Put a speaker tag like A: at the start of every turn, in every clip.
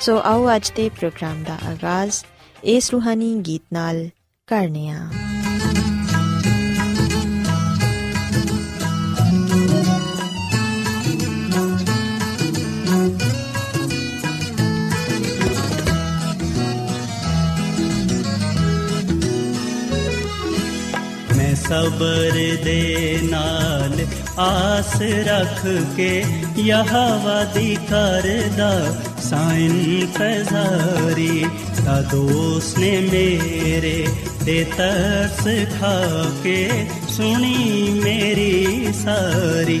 A: ਸੋ ਆਓ ਅੱਜ ਦੇ ਪ੍ਰੋਗਰਾਮ ਦਾ ਆਗਾਜ਼, ਇਸ ਰੂਹਾਨੀ ਗੀਤ ਨਾਲ ਕਰਨੇ ਆ।
B: ਮੈਂ ਸਬਰ ਦੇ ਨਾਲ ਆਸ ਰੱਖ ਕੇ ਯਹਵਾ ਦੀ ਕਰਦਾ ਸਾਇਨ ਤਜ਼ਾਰੀ ਤਾ ਦੋਸ ਨੇ ਮੇਰੇ ਤੇ ਤਰਸ ਖਾ ਕੇ ਸੁਣੀ ਮੇਰੀ ਸਾਰੀ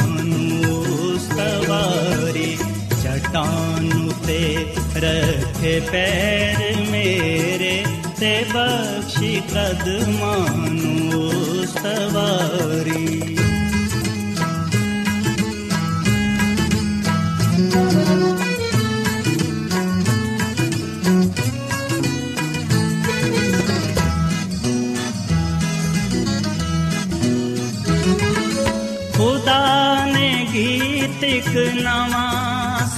B: ਸਵਾਰੀ ਚਟਾਨ ਤੇ ਰੱਖੇ ਪੈਰ ਮੇਰੇ ਤੇ ਬਖਸ਼ੀ ਕਦਮਾਂ ਨੂੰ ਸਵਾਰੀ।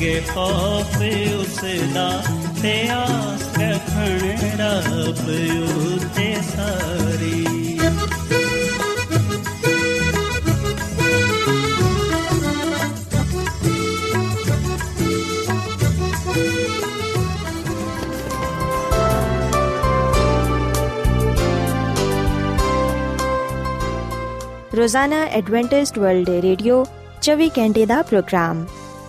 B: ਮੰਨਣਗੇ ਖੌਫ ਉਸ ਦਾ ਤੇ ਆਸ ਰੱਖਣ ਰੱਬ ਉਤੇ ਸਾਰੀ
A: ਰੋਜ਼ਾਨਾ ਐਡਵੈਂਟਿਸਟ ਵਰਲਡ ਰੇਡੀਓ 24 ਘੰਟੇ ਦਾ ਪ੍ਰੋਗਰਾਮ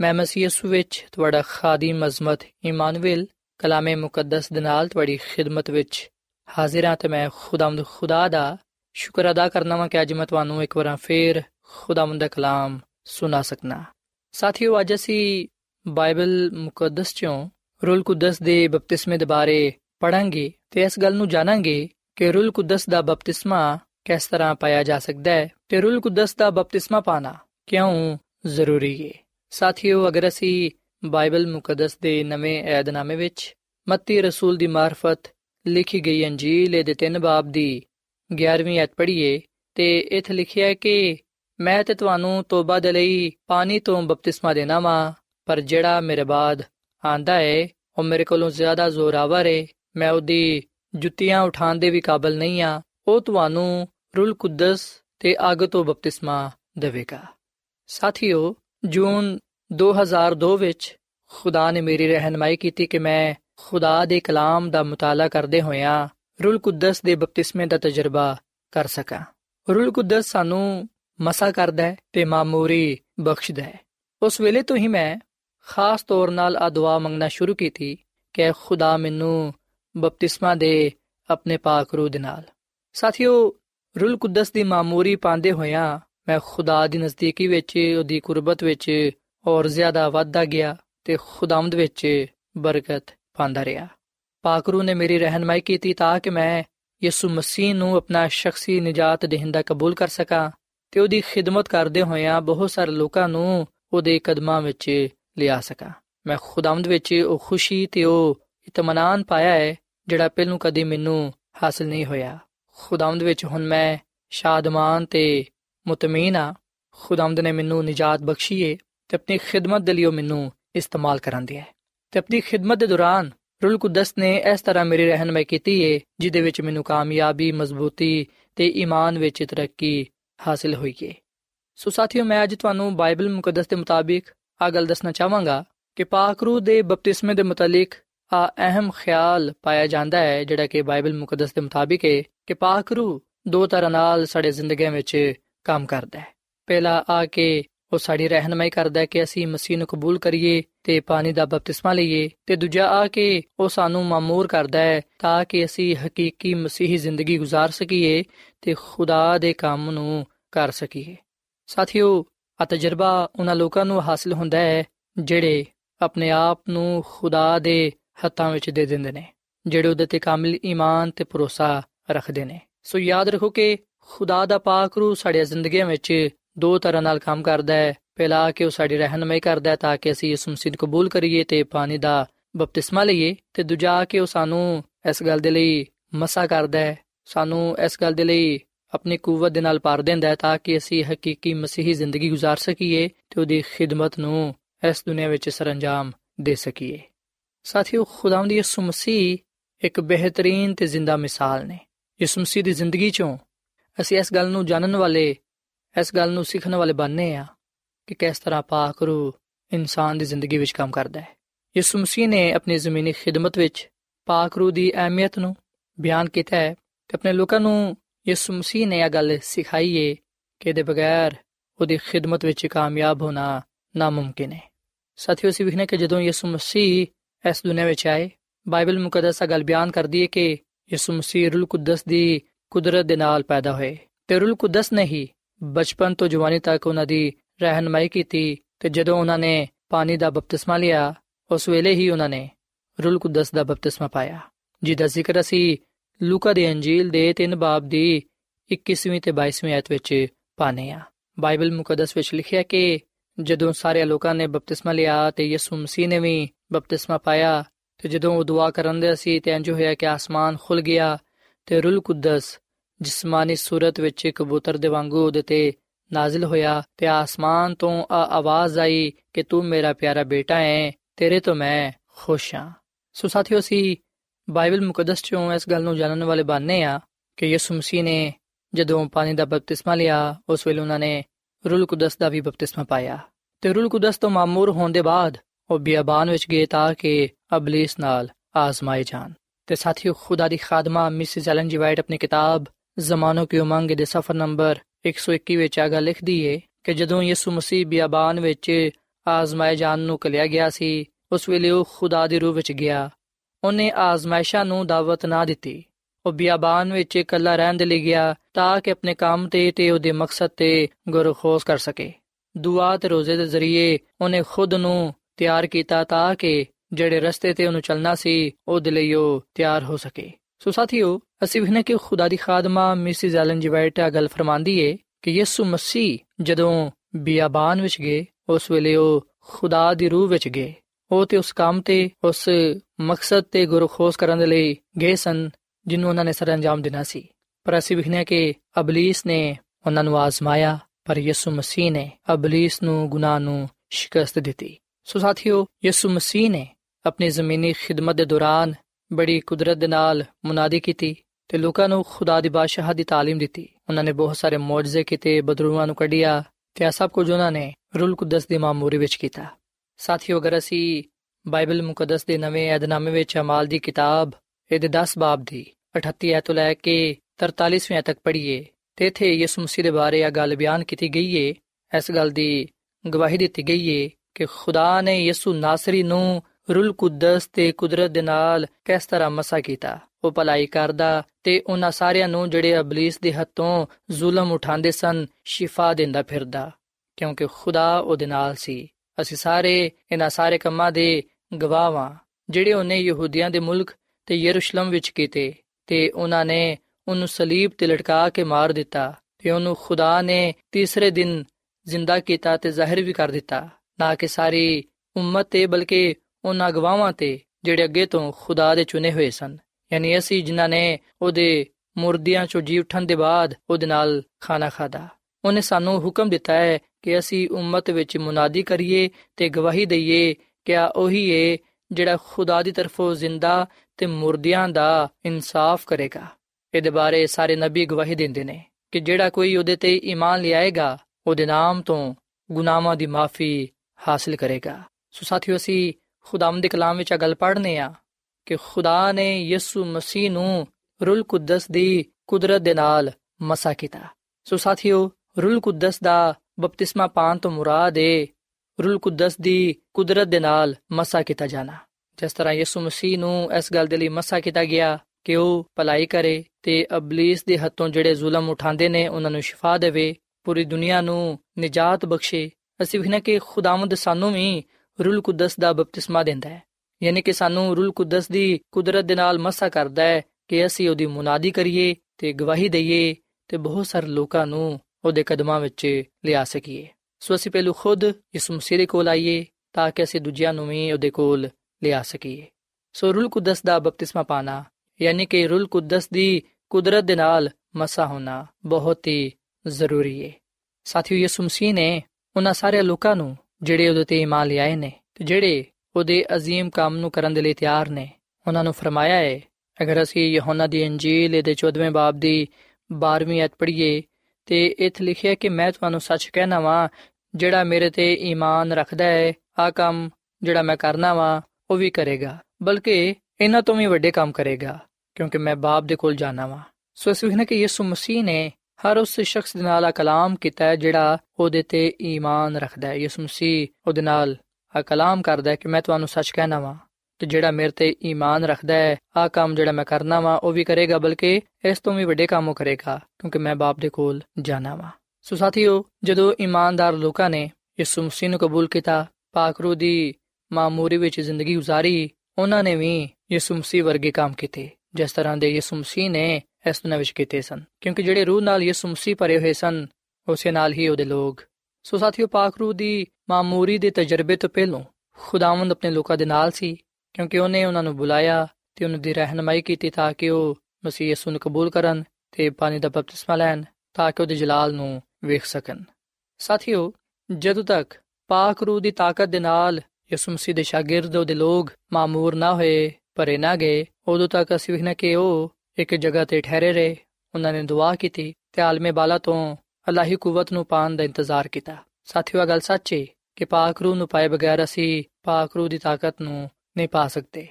C: ਮੈਂ ਮਸੀਹ ਯਿਸੂ ਵਿੱਚ ਤੁਹਾਡਾ ਖਾਦੀਮ ਅਜ਼ਮਤ ਇਮਾਨੁਅਲ ਕਲਾਮੇ ਮੁਕੱਦਸ ਦੇ ਨਾਲ ਤੁਹਾਡੀ ਖਿਦਮਤ ਵਿੱਚ ਹਾਜ਼ਰ ਹਾਂ ਤੇ ਮੈਂ ਖੁਦਾਵੰਦ ਖੁਦਾ ਦਾ ਸ਼ੁਕਰ ਅਦਾ ਕਰਨਾ ਵਾਂ ਕਿ ਅੱਜ ਮੈਂ ਤੁਹਾਨੂੰ ਇੱਕ ਵਾਰ ਫੇਰ ਖੁਦਾਵੰਦ ਦਾ ਕਲਾਮ ਸੁਣਾ ਸਕਣਾ ਸਾਥੀਓ, ਅੱਜ ਅਸੀਂ ਬਾਈਬਲ ਮੁਕੱਦਸ ਚੋਂ ਰੂਲ ਕੁਦਸ ਦੇ ਬਪਤਿਸਮੇ ਦੇ ਬਾਰੇ ਪੜਾਂਗੇ ਤੇ ਇਸ ਗੱਲ ਨੂੰ ਜਾਣਾਂਗੇ ਕਿ ਰੂਲ ਕੁਦਸ ਦਾ ਬਪਤਿਸਮਾ ਕਿਸ ਤਰ੍ਹਾਂ ਪਾਇਆ ਜਾ ਸਕਦਾ ਹੈ ਤੇ ਰੂਲ ਕੁਦਸ ਦਾ ਬਪਤਿਸਮਾ ਪਾਣਾ ਕਿਉਂ ਜ਼ਰੂਰੀ ਹੈ ਸਾਥੀਓ, ਅਗਰ ਅਸੀਂ ਬਾਈਬਲ ਮੁਕੱਦਸ ਦੇ ਨਵੇਂ ਏਧਨਾਮੇ ਵਿੱਚ ਮੱਤੀ ਰਸੂਲ ਦੀ ਮਾਰਫਤ ਲਿਖੀ ਗਈ ਅੰਜੀਲ ਦੇ ਤਿੰਨ ਬਾਬ ਦੀ 11ਵੀਂ ਐਤ ਪੜ੍ਹੀਏ ਤੇ ਇਥੇ ਲਿਖਿਆ ਹੈ ਕਿ ਮੈਂ ਤੇ ਤੁਹਾਨੂੰ ਤੋਬਾ ਦੇ ਲਈ ਪਾਣੀ ਤੋਂ ਬਪਤਿਸਮਾ ਦੇਣਾ ਵਾਂ, ਪਰ ਜਿਹੜਾ ਮੇਰੇ ਬਾਅਦ ਆਂਦਾ ਹੈ ਉਹ ਮੇਰੇ ਕੋਲੋਂ ਜ਼ਿਆਦਾ ਜ਼ੋਰਾਵਰ ਹੈ ਮੈਂ ਉਹਦੀ ਜੁੱਤੀਆਂ ਉਠਾਉਣ ਦੇ ਵੀ ਕਾਬਲ ਨਹੀਂ ਆ, ਉਹ ਤੁਹਾਨੂੰ ਰੂਲ ਕੁਦਸ ਤੇ ਅੱਗ ਤੋਂ ਬਪਤਿਸਮਾ ਦੇਵੇਗਾ। ਸਾਥੀਓ ਜੂਨ 2002 ਵਿੱਚ ਖੁਦਾ ਨੇ ਮੇਰੀ ਰਹਿਨਮਾਈ ਕੀਤੀ ਕਿ ਮੈਂ ਖੁਦਾ ਦੇ ਕਲਾਮ ਦਾ ਮਤਾਲਾ ਕਰਦੇ ਹੋਇਆਂ ਰੂਲ ਕੁਦਸ ਦੇ ਬਪਤਿਸਮੇ ਦਾ ਤਜਰਬਾ ਕਰ ਸਕਾਂ। ਰੂਲ ਕੁਦਸ ਸਾਨੂੰ ਮਸਾ ਕਰਦਾ ਹੈ ਤੇ ਮਾਮੂਰੀ ਬਖਸ਼ਦਾ ਹੈ। ਉਸ ਵੇਲੇ ਤੋਂ ਹੀ ਮੈਂ ਖਾਸ ਤੌਰ ਨਾਲ ਆ ਦੁਆ ਮੰਗਣਾ ਸ਼ੁਰੂ ਕੀਤੀ ਕਿ ਖੁਦਾ ਮੈਨੂੰ ਬਪਤਿਸਮਾ ਦੇ ਆਪਣੇ ਪਾਕ ਰੂਹ ਦੇ ਨਾਲ। ਸਾਥੀਓ, ਰੂਲ ਕੁਦਸ ਦੀ ਮਾਮੂਰੀ ਪਾਉਂਦੇ ਹੋਇਆਂ ਮੈਂ ਖੁਦਾ ਦੀ ਨਜ਼ਦੀਕੀ ਵਿੱਚ, ਉਹਦੀ ਕੁਰਬਤ ਵਿੱਚ ਔਰ ਜ਼ਿਆਦਾ ਵਧਦਾ ਗਿਆ ਤੇ ਖੁਦਾਮਦ ਵਿੱਚ ਬਰਕਤ ਪਾਉਂਦਾ ਰਿਹਾ। ਪਾਕ ਰੂਹ ਨੇ ਮੇਰੀ ਰਹਿਨਮਾਈ ਕੀਤੀ ਤਾਂ ਕਿ ਮੈਂ ਯਿਸੂ ਮਸੀਹ ਨੂੰ ਆਪਣਾ ਸ਼ਖਸੀ ਨਜਾਤ ਦੇਹਿੰਦਾ ਕਬੂਲ ਕਰ ਸਕਾਂ ਤੇ ਉਹਦੀ ਖਿਦਮਤ ਕਰਦੇ ਹੋਇਆਂ ਬਹੁਤ ਸਾਰੇ ਲੋਕਾਂ ਨੂੰ ਉਹਦੇ ਕਦਮਾਂ ਵਿੱਚ ਲਿਆ ਸਕਾਂ। ਮੈਂ ਖੁਦਾਮਦ ਵਿੱਚ ਉਹ ਖੁਸ਼ੀ ਤੇ ਉਹ ਇਤਮਾਨਾਨ ਪਾਇਆ ਹੈ, ਜਿਹੜਾ ਪਹਿਲੋਂ ਕਦੀ ਮੈਨੂੰ ਹਾਸਲ ਨਹੀਂ ਹੋਇਆ। ਖੁਦਾਮਦ ਵਿੱਚ ਹੁਣ ਮੈਂ ਸ਼ਾਦਮਾਨ ਤੇ ਮੁਤਮੀਨ ਆ ਖੁਦਾਮਦ ਨੇ ਮੈਨੂੰ ਨਜਾਤ ਬਖਸ਼ੀ ਏ ਤੇ ਆਪਣੀ ਖਿਦਮਤ ਦੇ ਲਈ ਮੈਨੂੰ ਇਸਤੇਮਾਲ ਕਰਨ ਦਿਆ ਤੇ ਆਪਣੀ ਖਿਦਮਤ ਦੇ ਦੌਰਾਨ ਰੂਲ ਕੁਦਸ ਨੇ ਇਸ ਤਰ੍ਹਾਂ ਮੇਰੀ ਰਹਿਨਮਾਈ ਕੀਤੀ ਹੈ ਜਿਦੇ ਵਿੱਚ ਮੈਨੂੰ ਕਾਮਯਾਬੀ, ਮਜ਼ਬੂਤੀ ਤੇ ਈਮਾਨ ਵਿੱਚ ਤਰੱਕੀ ਹਾਸਲ ਹੋਈ ਹੈ ਸੋ ਸਾਥੀਓ, ਮੈਂ ਅੱਜ ਤੁਹਾਨੂੰ ਬਾਈਬਲ ਮੁਕੱਦਸ ਦੇ ਮੁਤਾਬਿਕ ਆ ਗੱਲ ਦੱਸਣਾ ਚਾਹਾਂਗਾ ਕਿ ਪਾਕ ਰੂਹ ਦੇ ਬਪਤਿਸਮੇ ਦੇ ਮੁਤਲਕ ਆ ਅਹਿਮ ਖਿਆਲ ਪਾਇਆ ਜਾਂਦਾ ਹੈ, ਜਿਹੜਾ ਕਿ ਬਾਈਬਲ ਮੁਕੱਦਸ ਦੇ ਮੁਤਾਬਿਕ ਹੈ ਕਿ ਪਾਕ ਰੂਹ ਦੋ ਤਰ੍ਹਾਂ ਨਾਲ ਸਾਡੇ ਜ਼ਿੰਦਗੀਆਂ ਵਿੱਚ ਕੰਮ ਕਰਦਾ ਹੈ ਪਹਿਲਾ ਆ ਕੇ ਉਹ ਸਾਡੀ ਰਹਿਨਮਾਈ ਕਰਦਾ ਹੈ ਕਿ ਅਸੀਂ ਮਸੀਹ ਨੂੰ ਕਬੂਲ ਕਰੀਏ ਤੇ ਪਾਣੀ ਦਾ ਬਪਤਿਸਮਾ ਲਈਏ ਤੇ ਦੂਜਾ ਆ ਕੇ ਉਹ ਸਾਨੂੰ ਮਾਮੂਰ ਕਰਦਾ ਹੈ ਤਾਂ ਕਿ ਅਸੀਂ ਹਕੀਕੀ ਮਸੀਹੀ ਜ਼ਿੰਦਗੀ گزار ਸਕੀਏ ਤੇ ਖੁਦਾ ਦੇ ਕੰਮ ਨੂੰ ਕਰ ਸਕੀਏ ਸਾਥੀਓ ਆ ਤਜਰਬਾ ਉਹਨਾਂ ਲੋਕਾਂ ਨੂੰ ਹਾਸਲ ਹੁੰਦਾ ਹੈ ਜਿਹੜੇ ਆਪਣੇ ਆਪ ਨੂੰ ਖੁਦਾ ਦੇ ਹੱਥਾਂ ਵਿੱਚ ਦੇ ਦਿੰਦੇ ਨੇ ਜਿਹੜੇ ਉਹਦੇ ਤੇ ਕਾਮਿਲ ਈਮਾਨ ਤੇ ਭਰੋਸਾ ਰੱਖਦੇ ਨੇ ਸੋ ਯਾਦ ਰੱਖੋ ਕਿ ਖੁਦਾ ਦਾ ਪਾਕ ਰੂ ਸਾਡੇ ਜ਼ਿੰਦਗੀਆਂ ਵਿੱਚ ਦੋ ਤਰ੍ਹਾਂ ਨਾਲ ਕੰਮ ਕਰਦਾ ਹੈ ਪਹਿਲਾ ਕਿ ਉਹ ਸਾਡੀ ਰਹਿਨਮਾਈ ਕਰਦਾ ਹੈ ਤਾਂ ਕਿ ਅਸੀਂ ਇਸ ਮਸੀਹ ਕਬੂਲ ਕਰੀਏ ਤੇ ਪਾਣੀ ਦਾ ਬਪਤਿਸਮਾ ਲਈਏ ਤੇ ਦੂਜਾ ਕਿ ਉਹ ਸਾਨੂੰ ਇਸ ਗੱਲ ਦੇ ਲਈ ਮਸਾ ਕਰਦਾ ਹੈ ਸਾਨੂੰ ਇਸ ਗੱਲ ਦੇ ਲਈ ਆਪਣੀ ਕੂਵਤ ਦੇ ਨਾਲ ਭਰ ਦਿੰਦਾ ਹੈ ਤਾਂ ਕਿ ਅਸੀਂ ਹਕੀਕੀ ਮਸੀਹੀ ਜ਼ਿੰਦਗੀ گزار ਸਕੀਏ ਤੇ ਉਹਦੀ ਖਿਦਮਤ ਨੂੰ ਇਸ ਦੁਨੀਆ ਵਿੱਚ ਸਰੰਜਾਮ ਦੇ ਸਕੀਏ ਸਾਥੀਓ ਖੁਦਾਵੰਦ ਯਿਸੂ ਮਸੀਹ ਇੱਕ ਬਿਹਤਰੀਨ ਤੇ ਜ਼ਿੰਦਾ ਮਿਸਾਲ ਨੇ ਯਿਸੂ ਮਸੀਹ ਦੀ ਜ਼ਿੰਦਗੀ ਚੋਂ ਅਸੀਂ ਇਸ ਗੱਲ ਨੂੰ ਜਾਣਨ ਵਾਲੇ, ਇਸ ਗੱਲ ਨੂੰ ਸਿੱਖਣ ਵਾਲੇ ਬਣਨੇ ਆ ਕਿ ਕਿਸ ਤਰ੍ਹਾਂ ਪਾਕ ਰੂ ਇਨਸਾਨ ਦੀ ਜ਼ਿੰਦਗੀ ਵਿੱਚ ਕੰਮ ਕਰਦਾ ਹੈ। ਯਿਸੂ ਮਸੀਹ ਨੇ ਆਪਣੀ ਜ਼ਮੀਨੀ ਖਿਦਮਤ ਵਿੱਚ ਪਾਕ ਰੂ ਦੀ ਅਹਿਮੀਅਤ ਨੂੰ ਬਿਆਨ ਕੀਤਾ ਹੈ ਤੇ ਆਪਣੇ ਲੋਕਾਂ ਨੂੰ ਯਿਸੂ ਮਸੀਹ ਨੇ ਇਹ ਗੱਲ ਸਿਖਾਈ ਹੈ ਕਿ ਦੇ ਬਗੈਰ ਉਹਦੀ ਖਿਦਮਤ ਵਿੱਚ ਕਾਮਯਾਬ ਹੋਣਾ ਨਾਮੁਮਕਿਨ ਹੈ। ਸਾਥੀਓ, ਅਸੀਂ ਵਿਖਨੇ ਕਿ ਜਦੋਂ ਯਿਸੂ ਮਸੀਹ ਇਸ ਦੁਨੀਆਂ ਵਿੱਚ ਆਏ, ਬਾਈਬਲ ਮੁਕੱਦਸ ਗੱਲ ਬਿਆਨ ਕਰਦੀ ਹੈ ਕਿ ਯਿਸੂ ਮਸੀਹ ਰੂਲ ਕੁਦਸ ਦੀ ਕੁਦਰਤ ਦੇ ਨਾਲ ਪੈਦਾ ਹੋਏ ਤੇ ਰੂਲ ਕੁਦਸ ਨੇ ਹੀ ਬਚਪਨ ਤੋਂ ਜਵਾਨੀ ਤੱਕ ਉਹਨਾਂ ਦੀ ਰਹਿਨਮਾਈ ਕੀਤੀ ਤੇ ਜਦੋਂ ਉਹਨਾਂ ਨੇ ਪਾਣੀ ਦਾ ਬਪਤਿਸਮਾ ਲਿਆ, ਉਸ ਵੇਲੇ ਹੀ ਉਹਨਾਂ ਨੇ ਰੂਲ ਕੁਦਸ ਦਾ ਬਪਤਿਸਮਾ ਪਾਇਆ, ਜਿਹਦਾ ਜ਼ਿਕਰ ਅਸੀਂ ਲੂਕਾ ਦੀ ਅੰਜੀਲ ਦੇ 3 ਬਾਬ ਦੀ 21ਵੀਂ ਤੇ 22ਵੀਂ ਆਇਤ ਵਿੱਚ ਪਾਨੇ ਆ ਬਾਈਬਲ ਮੁਕੱਦਸ ਵਿੱਚ ਲਿਖਿਆ ਕਿ ਜਦੋਂ ਸਾਰੇ ਲੋਕਾਂ ਨੇ ਬਪਤਿਸਮਾ ਲਿਆ ਤੇ ਯਿਸੂ ਮਸੀਹ ਨੇ ਵੀ ਬਪਤਿਸਮਾ ਪਾਇਆ ਤੇ ਜਦੋਂ ਉਹ ਦੁਆ ਕਰਨ ਦੇ ਸੀ ਤੇ ਇੰਜ ਹੋਇਆ ਕਿ ਆਸਮਾਨ ਖੁੱਲ ਗਿਆ ਤੇ ਰੂਲ ਕੁਦਸ, ਜਿਸਮਾਨੀ ਸੂਰਤ ਵਿੱਚ ਕਬੂਤਰ ਦੇ ਵਾਂਗੂ ਉਹਦੇ ਤੇ ਨਾਜ਼ਿਲ ਹੋਇਆ ਤੇ ਆਸਮਾਨ ਤੋਂ ਆ ਆਵਾਜ਼ ਆਈ ਕਿ ਤੂੰ ਮੇਰਾ ਪਿਆਰਾ ਬੇਟਾ ਹੈ ਤੇਰੇ ਤੋਂ ਮੈਂ ਖੁਸ਼ ਹਾਂ ਸੋ ਸਾਥੀਓ ਸੀ ਬਾਈਬਲ ਮੁਕੱਦਸ ਚੋਂ ਇਸ ਗੱਲ ਨੂੰ ਜਾਣਨ ਵਾਲੇ ਬਾਨੇ ਆ ਕਿ ਯਿਸੂ ਮਸੀਹ ਨੇ ਜਦੋਂ ਪਾਣੀ ਦਾ ਬਪਤਿਸਮਾ ਲਿਆ, ਉਸ ਵੇਲੇ ਉਹਨਾਂ ਨੇ ਰੂਲ ਕੁਦਸ ਦਾ ਵੀ ਬਪਤਿਸਮਾ ਪਾਇਆ। ਤੇ ਰੂਲ ਕੁਦਸ ਤੋਂ ਮਾਮੂਰ ਹੋਣ ਦੇ ਬਾਅਦ ਉਹ ਬਿਆਬਾਨ ਵਿੱਚ ਗਏ ਤਾਂ ਕਿ ਅਬਲਿਸ ਨਾਲ ਆਜ਼ਮਾਏ ਜਾਣ। ਤੇ ਸਾਥੀਓ, ਖੁਦਾ ਦੀ ਖਾਦਮਾ ਮਿਸਿਸ ਐਲਨ ਜੀ ਵਾਈਟ ਆਪਣੀ ਕਿਤਾਬ ਜ਼ਮਾਨੋ ਕੀ ਉਮੰਗ ਦੇ ਸਫਰ ਨੰਬਰ 121 ਵਿੱਚ ਆ ਲਿਖਦੀ ਏ ਕਿ ਜਦੋਂ ਯਿਸੂ ਮਸੀਹ ਬਿਆਬਾਨ ਵਿੱਚ ਆਜ਼ਮਾਏ ਜਾਣ ਨੂੰ ਕਲਿਆ ਗਿਆ ਸੀ, ਉਸ ਵੇਲੇ ਉਹ ਖੁਦਾ ਦੀ ਰੂਹ ਵਿੱਚ ਗਿਆ। ਉਹਨੇ ਆਜ਼ਮਾਇਸ਼ਾਂ ਨੂੰ ਦਾਵਤ ਨਾ ਦਿੱਤੀ। ਉਹ ਬਿਆਬਾਨ ਵਿੱਚ ਇਕੱਲਾ ਰਹਿਣ ਦੇ ਲਈ ਗਿਆ ਤਾਂ ਕਿ ਆਪਣੇ ਕੰਮ ਤੇ ਤੇ ਉਹਦੇ ਮਕਸਦ ਤੇ ਗੁਰਖੋਸ ਕਰ ਸਕੇ। ਦੁਆ ਤੇ ਰੋਜ਼ੇ ਦੇ ਜ਼ਰੀਏ ਉਹਨੇ ਖੁਦ ਨੂੰ ਤਿਆਰ ਕੀਤਾ ਤਾਂ ਕਿ ਜਿਹੜੇ ਰਸਤੇ ਤੇ ਉਹਨੂੰ ਚੱਲਣਾ ਸੀ, ਉਹਦੇ ਲਈ ਉਹ ਤਿਆਰ ਹੋ ਸਕੇ। ਸੋ ਸਾਥੀਓ, ਅਸੀਂ ਵੀ ਕਿ ਖੁਦਾ ਦੀ ਖਾਦਮਾ ਮਿਸਿਸ ਐਲਨ ਜੀ ਵਾਈਟ ਆ ਗੱਲ ਫਰਮਾਂਦੀ ਏ ਕਿ ਯਿਸੂ ਮਸੀਹ ਜਦੋਂ ਬਿਆਬਾਨ ਵਿੱਚ ਗਏ, ਉਸ ਵੇਲੇ ਉਹ ਖੁਦਾ ਦੀ ਰੂਹ ਵਿੱਚ ਗਏ। ਉਹ ਤੇ ਉਸ ਕੰਮ ਤੇ, ਉਸ ਮਕਸਦ ਤੇ ਗੁਰਖੋਸ ਕਰਨ ਦੇ ਲਈ ਗਏ ਸਨ ਜਿਹਨੂੰ ਉਹਨਾਂ ਨੇ ਸਰ ਅੰਜਾਮ ਦੇਣਾ ਸੀ। ਪਰ ਅਸੀਂ ਵਿਖਨੇ ਕਿ ਅਬਲਿਸ ਨੇ ਉਹਨਾਂ ਨੂੰ ਆਜ਼ਮਾਇਆ, ਪਰ ਯਿਸੂ ਮਸੀਹ ਨੇ ਅਬਲਿਸ ਨੂੰ ਗੁਨਾਹ ਨੂੰ ਸ਼ਿਕਸਤ ਦਿੱਤੀ। ਸੋ ਸਾਥੀਓ, ਯਿਸੂ ਮਸੀਹ ਨੇ ਆਪਣੀ ਜ਼ਮੀਨੀ ਖਿਦਮਤ ਦੇ ਦੌਰਾਨ ਬੜੀ ਕੁਦਰਤ ਦੇ ਨਾਲ ਮੁਨਾਦੀ ਕੀਤੀ ਤੇ ਲੋਕਾਂ ਨੂੰ ਖੁਦਾ ਦੀ ਬਾਦਸ਼ਾਹ ਦੀ تعلیم ਦਿੱਤੀ ਉਹਨਾਂ ਨੇ ਬਹੁਤ ਸਾਰੇ ਮੌਜਜ਼ੇ ਕੀਤੇ ਬਦਰੂਆਂ ਨੂੰ ਕੱਢਿਆ ਤੇ ਆ ਸਭ ਕੁਝ ਉਹਨਾਂ ਨੇ ਰੂਲ ਕੁਦਸ ਦੀ ਮਾਮੂਰੀ ਵਿੱਚ ਕੀਤਾ ਸਾਥੀਓ ਅਗਰ ਅਸੀਂ ਬਾਈਬਲ ਮੁਕੱਦਸ ਦੇ ਨਵੇਂ ਏਧਨਾਮੇ ਵਿੱਚ ਅਮਾਲ ਦੀ ਕਿਤਾਬ ਇਹਦੇ 10 ਬਾਬ ਦੀ 38 ਐਤ ਤੋਂ ਲੈ ਕੇ 43ਵੇਂ ਤੱਕ ਪੜ੍ਹੀਏ ਤੇ ਇਥੇ ਯਿਸੂ ਮਸੀਹ ਦੇ ਬਾਰੇ ਆ ਗੱਲ ਬਿਆਨ ਕੀਤੀ ਗਈ ਏ ਇਸ ਗੱਲ ਦੀ ਗਵਾਹੀ ਦਿੱਤੀ ਗਈ ਏ ਕਿ ਖੁਦਾ ਨੇ ਯਿਸੂ ਨਾਸਰੀ ਨੂੰ ਰੂਲ ਕੁਦਸ ਤੇ ਕੁਦਰਤ ਦੇ ਨਾਲ ਕਿਸ ਤਰ੍ਹਾਂ ਮਸਾ ਕੀਤਾ? ਉਹ ਭਲਾਈ ਕਰਦਾ ਤੇ ਉਹਨਾਂ ਸਾਰਿਆਂ ਨੂੰ ਜਿਹੜੇ ਅਬਲਿਸ ਦੇ ਹੱਥੋਂ ਜ਼ੁਲਮ ਉਠਾਉਂਦੇ ਸਨ, ਸ਼ਿਫਾ ਦਿੰਦਾ ਫਿਰਦਾ, ਕਿਉਂਕਿ ਖੁਦਾ ਉਹਦੇ ਨਾਲ ਸੀ। ਅਸੀਂ ਸਾਰੇ ਇਹਨਾਂ ਸਾਰੇ ਕੰਮਾਂ ਦੇ ਗਵਾਹਾਂ ਜਿਹੜੇ ਉਹਨੇ ਯਹੂਦੀਆਂ ਦੇ ਮੁਲਕ ਤੇ ਯਰੂਸ਼ਲਮ ਵਿੱਚ ਕੀਤੇ ਤੇ ਉਹਨਾਂ ਨੇ ਉਹਨੂੰ ਸਲੀਬ ਤੇ ਲਟਕਾ ਕੇ ਮਾਰ ਦਿੱਤਾ ਤੇ ਉਹਨੂੰ ਖੁਦਾ ਨੇ ਤੀਸਰੇ ਦਿਨ ਜ਼ਿੰਦਾ ਕੀਤਾ ਤੇ ਜ਼ਾਹਿਰ ਵੀ ਕਰ ਦਿੱਤਾ, ਨਾ ਕਿ ਸਾਰੀ ਉਮਤ ਤੇ ਬਲਕਿ ਉਹਨਾਂ ਗਵਾਹਾਂ ਤੇ ਜਿਹੜੇ ਅੱਗੇ ਤੋਂ ਖੁਦਾ ਦੇ ਚੁਣੇ ਹੋਏ ਸਨ। ਯਾਨੀ ਅਸੀਂ ਜਿਨ੍ਹਾਂ ਨੇ ਉਹਦੇ ਮੁਰਦਿਆਂ ਚੋਂ ਜੀ ਉਠਣ ਦੇ ਬਾਅਦ ਉਹਦੇ ਨਾਲ ਖਾਣਾ ਖਾਦਾ ਉਹਨੇ ਸਾਨੂੰ ਹੁਕਮ ਦਿੱਤਾ ਹੈ ਕਿ ਅਸੀਂ ਉਮਤ ਵਿੱਚ ਮੁਨਾਦੀ ਕਰੀਏ ਤੇ ਗਵਾਹੀ ਦਈਏ ਕਿ ਆ ਉਹੀ ਏ ਜਿਹੜਾ ਖੁਦਾ ਦੀ ਤਰਫੋਂ ਜ਼ਿੰਦਾ ਤੇ ਮੁਰਦਿਆਂ ਦਾ ਇਨਸਾਫ ਕਰੇਗਾ। ਇਹਦੇ ਬਾਰੇ ਸਾਰੇ ਨਬੀ ਗਵਾਹੀ ਦਿੰਦੇ ਨੇ ਕਿ ਜਿਹੜਾ ਕੋਈ ਉਹਦੇ ਤੇ ਈਮਾਨ ਲਿਆਏਗਾ, ਉਹਦੇ ਨਾਮ ਤੋਂ ਗੁਨਾਹਾਂ ਦੀ ਮਾਫੀ ਹਾਸਲ ਕਰੇਗਾ। ਸੋ ਸਾਥੀਓ, ਅਸੀਂ ਖੁਦਾਮ ਦੇ ਕਲਾਮ ਵਿੱਚ ਆ ਗੱਲ ਪੜ੍ਹਨੇ ਆ ਕਿ ਖੁਦਾ ਨੇ ਯਿਸੂ ਮਸੀਹ ਨੂੰ ਰੂਲ ਕੁਦਸ ਦੀ ਕੁਦਰਤ ਦੇ ਨਾਲ ਮਸਾ ਕੀਤਾ। ਸੋ ਸਾਥੀਓ, ਰੂਲ ਕੁਦਸ ਦਾ ਬਪਤਿਸਮਾ ਪਾਣ ਤੋਂ ਮੁਰਾਦ ਹੈ ਰੂਲ ਕੁਦਸ ਦੀ ਕੁਦਰਤ ਦੇ ਨਾਲ ਮਸਾ ਕੀਤਾ ਜਾਣਾ। ਜਿਸ ਤਰ੍ਹਾਂ ਯਿਸੂ ਮਸੀਹ ਨੂੰ ਇਸ ਗੱਲ ਦੇ ਲਈ ਮਸਾ ਕੀਤਾ ਗਿਆ ਕਿ ਉਹ ਭਲਾਈ ਕਰੇ ਤੇ ਅਬਲਿਸ ਦੇ ਹੱਥੋਂ ਜਿਹੜੇ ਜ਼ੁਲਮ ਉਠਾਉਂਦੇ ਨੇ, ਉਹਨਾਂ ਨੂੰ ਸ਼ਿਫਾ ਦੇਵੇ, ਪੂਰੀ ਦੁਨੀਆ ਨੂੰ ਨਿਜਾਤ ਬਖਸ਼ੇ। ਅਸੀਂ ਵੀ ਕਿ ਖੁਦਾਵੰਦ ਸਾਨੂੰ ਵੀ ਰੂਲ ਕੁਦਸ ਦਾ ਬਪਤਿਸਮਾ ਦਿੰਦਾ ਹੈ। ਯਾਨੀ ਕਿ ਸਾਨੂੰ ਰੂਲ ਕੁਦਸ ਦੀ ਕੁਦਰਤ ਦੇ ਨਾਲ ਮਸਾ ਕਰਦਾ ਹੈ ਕਿ ਅਸੀਂ ਉਹਦੀ ਮੁਨਾਦੀ ਕਰੀਏ ਤੇ ਗਵਾਹੀ ਦਈਏ ਤੇ ਬਹੁਤ ਸਾਰੇ ਲੋਕਾਂ ਨੂੰ ਉਹਦੇ ਕਦਮਾਂ ਵਿੱਚ ਲਿਆ ਸਕੀਏ। ਸੋ ਅਸੀਂ ਪਹਿਲੂ ਖੁਦ ਇਸ ਮਸੀਹ ਦੇ ਕੋਲ ਆਈਏ ਤਾਂ ਕਿ ਅਸੀਂ ਦੂਜਿਆਂ ਨੂੰ ਵੀ ਉਹਦੇ ਕੋਲ ਲਿਆ ਸਕੀਏ। ਸੋ ਰੂਲ ਕੁਦਸ ਦਾ ਬਪਤਿਸਮਾ ਪਾਣਾ, ਯਾਨੀ ਕਿ ਰੂਲ ਕੁਦਸ ਦੀ ਕੁਦਰਤ ਦੇ ਨਾਲ ਮਸਾ ਹੋਣਾ ਬਹੁਤ ਹੀ ਜ਼ਰੂਰੀ ਹੈ ਸਾਥੀਓ ਯਿਸੂ ਮਸੀਹ ਨੇ ਉਹਨਾਂ ਸਾਰੇ ਲੋਕਾਂ ਨੂੰ ਜਿਹੜੇ ਉਹਦੇ ਤੇ ਇਮਾਨ ਲਿਆਏ ਨੇ ਤੇ ਜਿਹੜੇ ਉਹਦੇ عظیم ਕੰਮ ਨੂੰ ਕਰਨ ਦੇ ਲਈ ਤਿਆਰ ਨੇ ਉਹਨਾਂ ਨੂੰ ਫਰਮਾਇਆ ਹੈ ਅਗਰ ਅਸੀਂ ਯਹੋਨਾ ਦੀ ਇੰਜੀਲ ਦੇ 14ਵੇਂ ਬਾਬ ਦੀ 12ਵੀਂ ਅਧ ਪੜ੍ਹੀਏ ਤੇ ਇਥੇ ਲਿਖਿਆ ਕਿ ਮੈਂ ਤੁਹਾਨੂੰ ਸੱਚ ਕਹਿਣਾ ਵਾਂ ਜਿਹੜਾ ਮੇਰੇ ਤੇ ਈਮਾਨ ਰੱਖਦਾ ਹੈ ਆ ਕੰਮ ਜਿਹੜਾ ਮੈਂ ਕਰਨਾ ਵਾਂ ਉਹ ਵੀ ਕਰੇਗਾ ਬਲਕਿ ਇਹਨਾਂ ਤੋਂ ਵੀ ਵੱਡੇ ਕੰਮ ਕਰੇਗਾ ਕਿਉਂਕਿ ਮੈਂ ਬਾਪ ਦੇ ਕੋਲ ਜਾਣਾ ਵਾਂ ਸੋ ਇਸ ਵਿਖਨੇ ਕਿ ਯਿਸੂ ਮਸੀਹ ਨੇ ਹਰ ਉਸ ਸ਼ਖਸ ਦੇ ਨਾਲ ਆ ਕਲਾਮ ਕੀਤਾ ਹੈ ਜਿਹੜਾ ਉਹਦੇ ਤੇ ਈਮਾਨ ਰੱਖਦਾ ਹੈ ਯਿਸੂ ਮਸੀਹ ਉਹਦੇ ਨਾਲ ਆ ਕਲਾਮ ਕਰਦਾ ਹੈ ਕਿ ਮੈਂ ਤੁਹਾਨੂੰ ਸੱਚ ਕਹਿਣਾ ਵਾਂ ਤੇ ਜਿਹੜਾ ਮੇਰੇ ਤੇ ਈਮਾਨ ਰੱਖਦਾ ਹੈ ਆ ਕੰਮ ਜਿਹੜਾ ਮੈਂ ਕਰਨਾ ਵਾਂ ਉਹ ਵੀ ਕਰੇਗਾ ਬਲਕਿ ਇਸ ਤੋਂ ਵੀ ਵੱਡੇ ਕੰਮ ਕਰੇਗਾ ਕਿਉਂਕਿ ਮੈਂ ਬਾਪ ਦੇ ਕੋਲ ਜਾਣਾ ਵਾਂ ਸੋ ਸਾਥੀਓ ਜਦੋਂ ਇਮਾਨਦਾਰ ਲੋਕਾਂ ਨੇ ਯਿਸੂ ਮਸੀਹ ਨੂੰ ਕਬੂਲ ਕੀਤਾ ਪਾਕ ਰੂਹ ਦੀ ਮਾਮੂਰੀ ਵਿੱਚ ਜ਼ਿੰਦਗੀ گزارੀ ਉਹਨਾਂ ਨੇ ਵੀ ਯਿਸੂ ਮਸੀਹ ਵਰਗੇ ਕੰਮ ਕੀਤੇ ਜਿਸ ਤਰ੍ਹਾਂ ਦੇ ਯਿਸੂ ਮਸੀਹ ਨੇ ਇਸ ਦੁਨੀਆਂ ਵਿੱਚ ਕੀਤੇ ਸਨ, ਕਿਉਂਕਿ ਜਿਹੜੇ ਰੂਹ ਨਾਲ ਯਿਸੂ ਮਸੀਹ ਭਰੇ ਹੋਏ ਸਨ, ਉਸੇ ਨਾਲ ਹੀ ਉਹਦੇ ਲੋਕ। ਸੋ ਸਾਥੀਓ, ਪਾਕ ਰੂਹ ਦੀ ਮਾਮੂਰੀ ਦੇ ਤਜਰਬੇ ਤੋਂ ਪਹਿਲਾਂ ਖੁਦਾਵੰਦ ਆਪਣੇ ਲੋਕਾਂ ਦੇ ਨਾਲ ਸੀ, ਕਿਉਂਕਿ ਉਹਨੇ ਉਹਨਾਂ ਨੂੰ ਬੁਲਾਇਆ ਤੇ ਉਹਨਾਂ ਦੀ ਰਹਿਨਮਾਈ ਕੀਤੀ ਤਾਂ ਕਿ ਉਹ ਮਸੀਹ ਯਿਸੂ ਨੂੰ ਕਬੂਲ ਕਰਨ ਤੇ ਪਾਣੀ ਦਾ ਬਪਤਿਸਮਾ ਲੈਣ ਤਾਂ ਕਿ ਉਹਦੇ ਜਲਾਲ ਨੂੰ ਵੇਖ ਸਕਣ। ਸਾਥੀਓ, ਜਦੋਂ ਤੱਕ ਪਾਕ ਰੂਹ ਦੀ ਤਾਕਤ ਦੇ ਨਾਲ ਯਿਸੂ ਮਸੀਹ ਦੇ ਸ਼ਾਗਿਰਦ ਉਹਦੇ ਲੋਕ ਮਾਮੂਰ ਨਾ ਹੋਏ, ਭਰੇ ਨਾ ਗਏ, ਉਦੋਂ ਤੱਕ ਅਸੀਂ ਵੇਖਣਾ ਕਿ ਉਹ ਇੱਕ ਜਗ੍ਹਾ ਤੇ ਠਹਿਰੇ ਰਹੇ, ਉਹਨਾਂ ਨੇ ਦੁਆ ਕੀਤੀ ਤੇ ਆਲਮੇ ਬਾਲਾ ਤੋਂ ਅੱਲਾਹੀ ਕੂਵਤ ਨੂੰ ਪਾਣ ਦਾ ਇੰਤਜ਼ਾਰ ਕੀਤਾ। ਸਾਥੀਓ ਗੱਲ ਸੱਚੀ ਕਿ ਪਾਕ ਰੂਹ ਨੂੰ ਪਾਏ ਬਗੈਰ ਅਸੀਂ ਪਾਕ ਰੂਹ ਦੀ ਤਾਕਤ ਨੂੰ ਨਹੀਂ ਪਾ ਸਕਦੇ।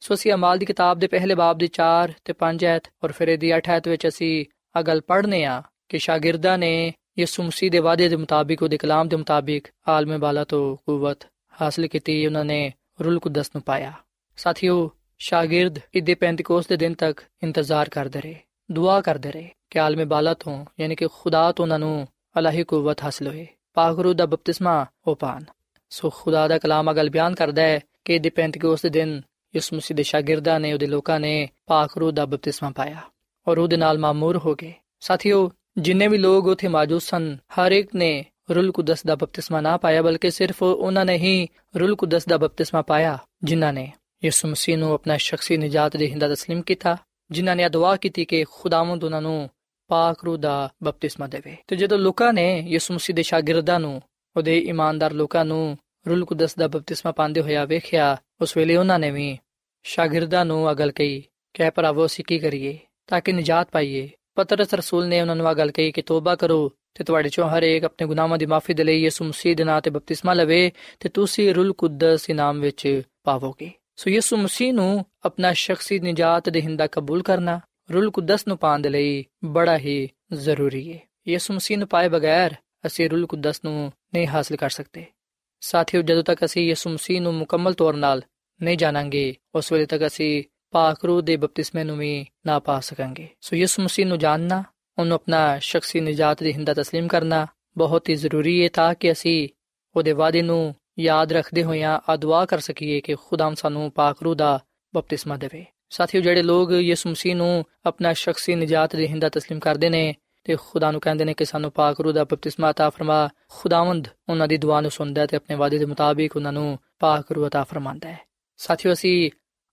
C: ਸੋ ਅਸੀਂ ਅਮਾਲ ਦੀ ਕਿਤਾਬ ਦੇ ਪਹਿਲੇ ਬਾਬ ਦੀ 4 ਤੇ 5 ਐਤ ਔਰ ਫਿਰ ਇਹਦੀ 8 ਐਤ ਵਿੱਚ ਅਸੀਂ ਆ ਗੱਲ ਪੜ੍ਹਨੇ ਆ ਕਿ ਸ਼ਾਗਿਰਦਾਂ ਨੇ ਯਿਸੂ ਮਸੀਹ ਦੇ ਵਾਅਦੇ ਦੇ ਮੁਤਾਬਿਕ, ਉਹਦੇ ਕਲਾਮ ਦੇ ਮੁਤਾਬਿਕ ਆਲਮੇ ਬਾਲਾ ਤੋਂ ਕੂਵਤ ਹਾਸਲ ਕੀਤੀ, ਉਹਨਾਂ ਨੇ ਰੂਲ ਕੁਦਸ ਨੂੰ ਪਾਇਆ। ਸਾਥੀਓ ਸ਼ਾਗਿਰਦ ਇਦੇ ਪੈਂਤੀਕੋਸ ਦੇ ਦਿਨ ਤੱਕ ਇੰਤਜ਼ਾਰ ਕਰਦੇ ਰਹੇ ਦੁਆ ਕਰਦੇ ਰਹੇ ਕਿ ਆਲਮੇ ਬਾਲਾ ਤੋਂ ਯਾਨੀ ਕਿ ਖੁਦਾ ਤੋਂ ਉਹਨਾਂ ਨੂੰ ਅਲਾਹੀ ਕੂਵਤ ਹਾਸਲ ਹੋਏ ਪਾਕ ਰੂਹ ਦਾ ਬਪਤਿਸਮਾ ਹੋ ਪਾਣ ਸੋ ਖੁਦਾ ਦਾ ਕਲਾਮ ਅਗਲ ਬਿਆਨ ਕਰਦਾ ਹੈ ਕਿ ਇਦੇ ਪੈਂਤੀਕੋਸ ਦੇ ਦਿਨ ਯਿਸੂ ਮਸੀਹ ਦੇ ਸ਼ਾਗਿਰਦਾਂ ਨੇ ਉਹਦੇ ਲੋਕਾਂ ਨੇ ਪਾਕ ਰੂਹ ਦਾ ਬਪਤਿਸਮਾ ਪਾਇਆ ਔਰ ਉਹਦੇ ਨਾਲ ਮਾਮੂਰ ਹੋ ਗਏ ਸਾਥੀਓ ਜਿੰਨੇ ਵੀ ਲੋਕ ਉਥੇ ਮੌਜੂਦ ਸਨ ਹਰ ਇੱਕ ਨੇ ਰੂਲ ਕੁਦਸ ਦਾ ਬਪਤਿਸਮਾ ਨਾ ਪਾਇਆ ਬਲਕਿ ਸਿਰਫ ਉਹਨਾਂ ਨੇ ਹੀ ਰੂਲ ਕੁਦਸ ਦਾ ਬਪਤਿਸਮਾ ਪਾਇਆ ਜਿਨ੍ਹਾਂ ਨੇ ਯਿਸੂ ਮਸੀਹ ਨੂੰ ਆਪਣਾ ਸ਼ਖਸੀ ਨਜਾਤ ਦੇ ਹਿੰਦਾ تسلیم ਕੀਤਾ ਜਿਨ੍ਹਾਂ ਨੇ ਦੁਆ ਕੀਤੀ ਕਿ ਖੁਦਾਵੰਦ ਉਹਨਾਂ ਨੂੰ ਪਾਕ ਰੂਹ ਦਾ ਬਪਤਿਸਮਾ ਦੇਵੇ ਤੇ ਜਦੋਂ ਲੋਕਾਂ ਨੇ ਯਿਸੂ ਮਸੀਹ ਦੇ ਸ਼ਾਗਿਰਦਾਂ ਨੂੰ ਉਹਦੇ ਇਮਾਨਦਾਰ ਲੋਕਾਂ ਨੂੰ ਰੂਲ ਕੁਦਸ ਦਾ ਬਪਤਿਸਮਾ ਪਾਉਂਦੇ ਹੋਇਆ ਵੇਖਿਆ ਉਸ ਵੇਲੇ ਉਹਨਾਂ ਨੇ ਵੀ ਸ਼ਾਗਿਰਦਾਂ ਨੂੰ ਅਗਲ ਕਹੀ ਕਿ ਭਰਾਵੋ ਅਸੀਂ ਕੀ ਕਰੀਏ ਤਾਂ ਕਿ ਨਜਾਤ ਪਾਈਏ ਪਤਰਸ ਰਸੂਲ ਨੇ ਉਹਨਾਂ ਨੂੰ ਆ ਗੱਲ ਕਹੀ ਕਿ ਤੋਬਾ ਕਰੋ ਤੇ ਤੁਹਾਡੇ ਚੋਂ ਹਰ ਇੱਕ ਆਪਣੇ ਗੁਨਾਹਾਂ ਦੀ ਮਾਫੀ ਦੇ ਲਈ ਯਿਸੂ ਮਸੀਹ ਦੇ ਨਾਂ ਤੇ ਬਪਤਿਸਮਾ ਲਵੇ ਤੇ ਤੁਸੀਂ ਰੂਲ ਕੁਦਸ ਇਨਾਮ ਵਿੱਚ ਪਾਵੋਗੇ ਸੋ ਯਿਸੂ ਮਸੀਹ ਨੂੰ ਆਪਣਾ ਸ਼ਖਸੀ ਨਜਾਤ ਦੇ ਹਿੰਦਾ ਕਬੂਲ ਕਰਨਾ ਰੂਲ ਕੁਦਸ ਨੂੰ ਪਾਉਣ ਦੇ ਲਈ ਬੜਾ ਹੀ ਜ਼ਰੂਰੀ ਹੈ ਯਿਸੂ ਮਸੀਹ ਨੂੰ ਪਾਏ ਬਗੈਰ ਅਸੀਂ ਰੂਲ ਕੁਦਸ ਨੂੰ ਨਹੀਂ ਹਾਸਲ ਕਰ ਸਕਦੇ ਸਾਥੀਓ ਜਦੋਂ ਤੱਕ ਅਸੀਂ ਯਿਸੂ ਮਸੀਹ ਨੂੰ ਮੁਕੰਮਲ ਤੌਰ 'ਤੇ ਨਹੀਂ ਜਾਣਾਂਗੇ ਉਸ ਵੇਲੇ ਤੱਕ ਅਸੀਂ ਪਾਕ ਰੂਹ ਦੇ ਬਪਤਿਸਮੇ ਨੂੰ ਵੀ ਨਾ ਪਾ ਸਕਾਂਗੇ ਸੋ ਯਿਸੂ ਮਸੀਹ ਨੂੰ ਜਾਣਨਾ ਉਹਨੂੰ ਆਪਣਾ ਸ਼ਖਸੀ ਨਜਾਤ ਦੀ ਹਿੰਦਾ تسلیم ਕਰਨਾ ਬਹੁਤ ਹੀ ਜ਼ਰੂਰੀ ਹੈ ਤਾਂ ਕਿ ਅਸੀਂ ਉਹਦੇ ਵਾਅਦੇ ਨੂੰ ਯਾਦ ਰੱਖਦੇ ਹੋਇਆਂ ਆ ਦੁਆ ਕਰ ਸਕੀਏ ਕਿ ਖੁਦਾਮ ਸਾਨੂੰ ਪਾਕ ਰੂਹ ਦਾ ਬਪਤਿਸਮਾ ਦੇਵੇ ਸਾਥੀਓ ਜਿਹੜੇ ਲੋਕ ਯਿਸੂ ਮਸੀਹ ਨੂੰ ਆਪਣਾ ਸ਼ਖਸੀ ਨਜਾਤ ਦੀ ਹਿੰਦਾ تسلیم ਕਰਦੇ ਨੇ ਤੇ ਖੁਦਾ ਨੂੰ ਕਹਿੰਦੇ ਨੇ ਕਿ ਸਾਨੂੰ ਪਾਕ ਰੂਹ ਦਾ ਬਪਤਿਸਮਾ عطا ਫਰਮਾ ਖੁਦਾਵੰਦ ਉਹਨਾਂ ਦੀ ਦੁਆ ਨੂੰ ਸੁਣਦਾ ਤੇ ਆਪਣੇ ਵਾਅਦੇ ਦੇ ਮੁਤਾਬਿਕ ਉਹਨਾਂ ਨੂੰ ਪਾਕ ਰੂਹ عطا ਫਰਮਾਉਂਦਾ ਹੈ ਸਾਥੀਓ ਅਸੀਂ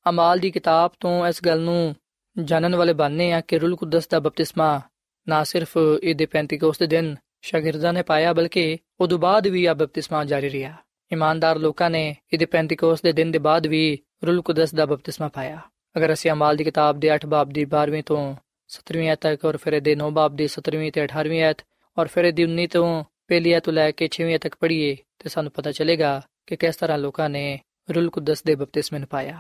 C: ਅਮਾਲ ਦੀ ਕਿਤਾਬ ਤੋਂ ਇਸ ਗੱਲ ਨੂੰ ਜਾਣਨ ਵਾਲੇ ਬਣਨੇ ਆ ਕਿ ਰੂਲ ਕੁਦਸ ਦਾ ਬਪਤਿਸਮਾ ਨਾ ਸਿਰਫ ਇਹਦੇ ਪੈਂਤੀਕੋਸ ਦੇ ਦਿਨ ਸ਼ਾਗਿਰਦਾਂ ਨੇ ਪਾਇਆ ਬਲਕਿ ਉਦੋਂ ਬਾਅਦ ਵੀ ਆ ਬਪਤਿਸਮਾ ਜਾਰੀ ਰਿਹਾ ਇਮਾਨਦਾਰ ਲੋਕਾਂ ਨੇ ਇਹਦੇ ਪੈਂਤੀਕੋਸ ਦੇ ਦਿਨ ਦੇ ਬਾਅਦ ਵੀ ਰੂਲ ਕੁਦਸ ਦਾ ਬਪਤਿਸਮਾ ਪਾਇਆ। ਅਗਰ ਅਸੀਂ ਅਮਾਲ ਦੀ ਕਿਤਾਬ ਦੇ 8 ਬਾਬ ਦੀ 12ਵੀਂ ਤੋਂ 17ਵੀਂ ਆਇਤ ਤੱਕ ਔਰ ਫਿਰ ਇਹਦੇ 9 ਬਾਬ ਦੀ 17ਵੀਂ ਤੇ 18ਵੀਂ ਆਇਤ ਔਰ ਫਿਰ ਇਹਦੀ 19 ਤੋਂ ਪਹਿਲੀ ਆਇਤ ਲੈ ਕੇ 6ਵੀਂ ਆਇਤ ਤੱਕ ਪੜ੍ਹੀਏ ਤੇ ਸਾਨੂੰ ਪਤਾ ਚੱਲੇਗਾ ਕਿ ਕਿਸ ਤਰ੍ਹਾਂ ਲੋਕਾਂ ਨੇ ਰੂਲ ਕੁਦਸ ਦੇ ਬਪਤਿਸਮੇ ਨੂੰ ਪਾਇਆ।